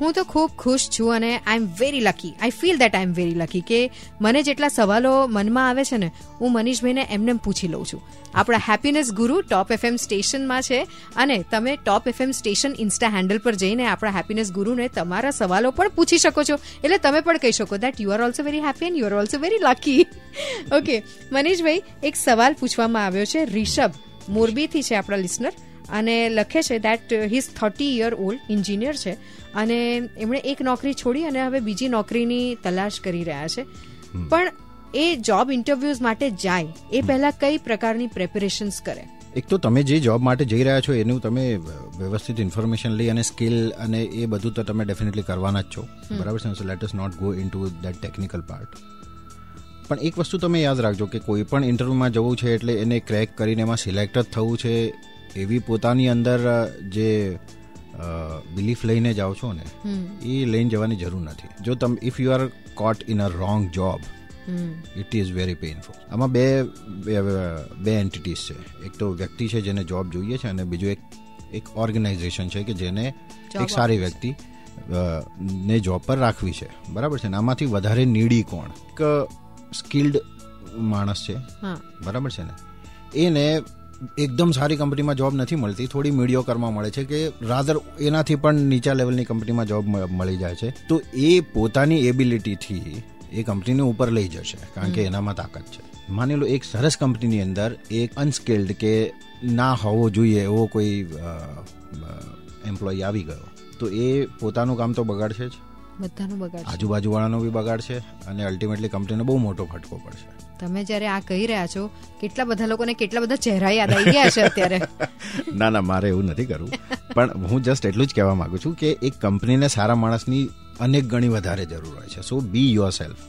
હું તો ખૂબ ખુશ છું અને I am very lucky I feel that I am very lucky કે મને જેટલા સવાલો મનમાં આવે છે ને, હું મનીષભાઈને એમને પૂછી લઉં છું. આપણા હેપીનેસ ગુરુ ટોપ એફએમ સ્ટેશનમાં છે અને તમે top FM station Insta handle પર જઈને આપણા હેપીનેસ ગુરુને તમારા સવાલો પણ પૂછી શકો છો. એટલે તમે પણ કહી શકો that you are also very happy and you are also very lucky okay Manishbhai, એક સવાલ પૂછવામાં આવ્યો છે રિષભ. મોરબીથી છે આપણા લિસનર અને લખે છે that his thirty year old engineer છે. અને એમણે એક નોકરી છોડી અને હવે બીજી નોકરીની તલાશ કરી રહ્યા છે. પણ એ જોબ ઇન્ટરવ્યુઝ માટે જાય એ પહેલા કઈ પ્રકારની પ્રેપરેશન્સ કરે? એક તો તમે જે જોબ માટે જઈ રહ્યા છો એનું તમે વ્યવસ્થિત ઇન્ફોર્મેશન લઈ અને સ્કિલ અને એ બધું તો તમે ડેફિનેટલી કરવાના જ છો. બરાબર છે so let us not go into that technical part પણ એક વસ્તુ તમે યાદ રાખજો કે કોઈ પણ ઇન્ટરવ્યુમાં જવું છે એટલે એને ક્રેક કરીને એમાં સિલેક્ટ જ થવું છે એવી પોતાની અંદર જે બિલીફ લઈને જાઓ છો ને એ લઈને જવાની જરૂર નથી. જો તમે if you are caught in a wrong job it is very painful આમાં બે બે એન્ટિટીઝ છે. એક તો વ્યક્તિ છે જેને જોબ જોઈએ છે અને બીજું એક એક ઓર્ગેનાઇઝેશન છે કે જેને એક સારી વ્યક્તિ ને જોબ પર રાખવી છે. બરાબર છે ને? આમાંથી વધારે નીડી કોણ? એક સ્કિલ્ડ માણસ છે. બરાબર છે ને? એને એકદમ સારી કંપનીમાં જોબ નથી મળતી. થોડી મીડિયોકરમાં મળે છે કે રાધર એનાથી પણ નીચા લેવલની કંપનીમાં જોબ મળી જાય છે. તો એ પોતાની એબિલિટીથી એ કંપનીને ઉપર લઈ જશે કારણ કે એનામાં તાકાત છે. માની લો એક સરસ કંપનીની અંદર એક અનસ્કિલ્ડ કે ના હોવો જોઈએ એવો કોઈ એમ્પ્લોય આવી ગયો તો એ પોતાનું કામ તો બગાડશે જ. બધાનું બગાડ આજુબાજુ વાળાનો બી બગાડશે અને અલ્ટિમેટલી કંપનીનો બહુ મોટો ફટકો પડશે. તમે જ્યારે આ કહી રહ્યા છો કેટલા બધા લોકોને કેટલા બધા ચહેરા યાદ આવી ગયા છે અત્યારે? ના ના મારે એવું નથી કરવું. પણ હું જસ્ટ એટલું જ કહેવા માંગુ છું કે એક કંપનીને સારા માણસની અનેક ગણી વધારે જરૂર હોય છે. સો બી યોર સેલ્ફ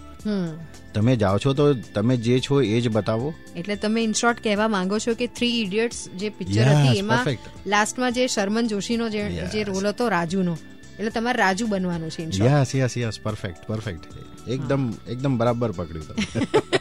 તમે જાઓ છો તો તમે જે છો એ જ બતાવો. એટલે તમે ઇન શોર્ટ કહેવા માંગો છો કે થ્રી ઇડિયટ્સ જે પિક્ચર હતી એમાં લાસ્ટમાં જે શર્મન જોશીનો જે રોલ હતો રાજુનો. એટલે તમારે રાજુ બનવાનું છે yes yes yes perfect perfect એકદમ એકદમ બરાબર પકડ્યું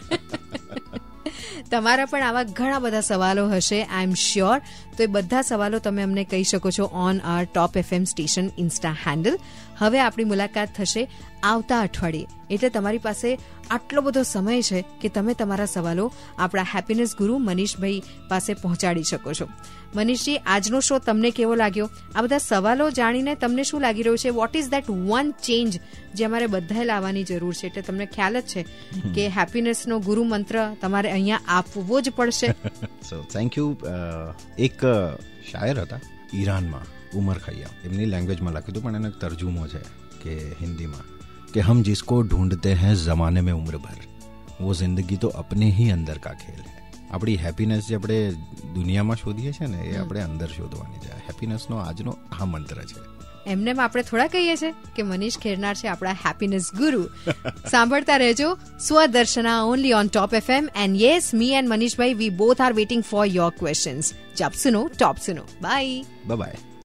તમારા પણ આવા ઘણા બધા સવાલો હશે આઈ એમ શ્યોર તો એ બધા સવાલો તમે અમને કહી શકો છો on our top FM station Insta handle હવે આપણી મુલાકાત થશે આવતા અઠવાડિયે. એટલે તમારી પાસે આટલો બધો સમય છે કે તમે તમારા સવાલો આપણા હેપીનેસ ગુરુ મનીષભાઈ પાસે પહોંચાડી શકો છો. મનીષજી આજનો શો તમને કેવો લાગ્યો? આ બધા સવાલો જાણીને તમને શું લાગી રહ્યું છે? What is that one change જે અમારે બધાએ લાવવાની જરૂર છે? એટલે તમને ખ્યાલ જ છે કે હેપીનેસનો ગુરુ મંત્ર તમારે અહીંયા આપવો જ પડશે. સો થેન્ક યુ એક શાયર હતા ઈરાનમાં ઉમર ખૈયામ એમની લેંગ્વેજમાં લખ્યું હતું પણ એનો તરજુમો છે કે હિન્દીમાં કે હમ જિસકો ઢૂંઢતે હૈ જમાને મેં ઉમ્ર ભર. વો જિંદગી તો અપને હી અંદર કા ખેલ હૈ. આપણી હેપીનેસ જે આપણે દુનિયામાં શોધીએ છીએ ને એ આપણે અંદર શોધવાની છે. હેપીનેસનો આજનો આ મંત્ર છે. એમને આપણે થોડા કહીએ છીએ કે મનીષ ખેરનાર છે આપણા હેપીનેસ ગુરુ. સાંભળતા રહેજો Swadarshana only on top FM and yes me and Manishbhai we both are waiting for your questions જબ સુનો, ટોપ સુનો. Bye bye